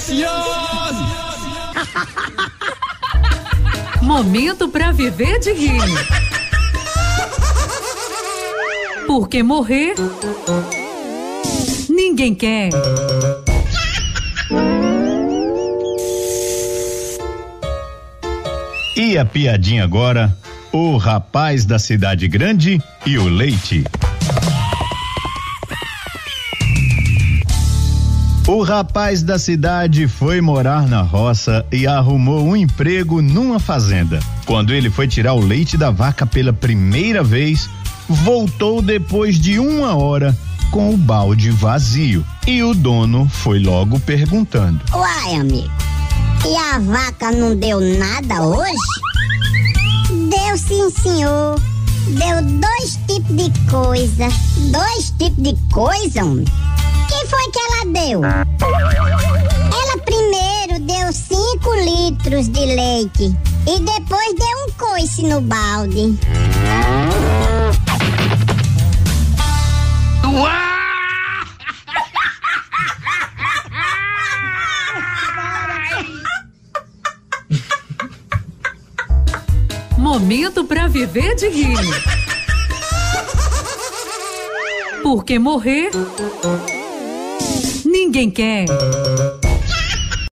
Momento para viver de rir. Porque morrer ninguém quer. E a piadinha agora? O rapaz da cidade grande e o leite. O rapaz da cidade foi morar na roça e arrumou um emprego numa fazenda. Quando ele foi tirar o leite da vaca pela primeira vez, voltou depois de uma hora com o balde vazio. E o dono foi logo perguntando: Uai, amigo, e a vaca não deu nada hoje? Deu sim, senhor. Deu dois tipos de coisa. Dois tipos de coisa, homem? Foi que ela deu? Ela primeiro deu 5 litros de leite e depois deu um coice no balde. Momento para viver de rir. Porque morrer ninguém quer.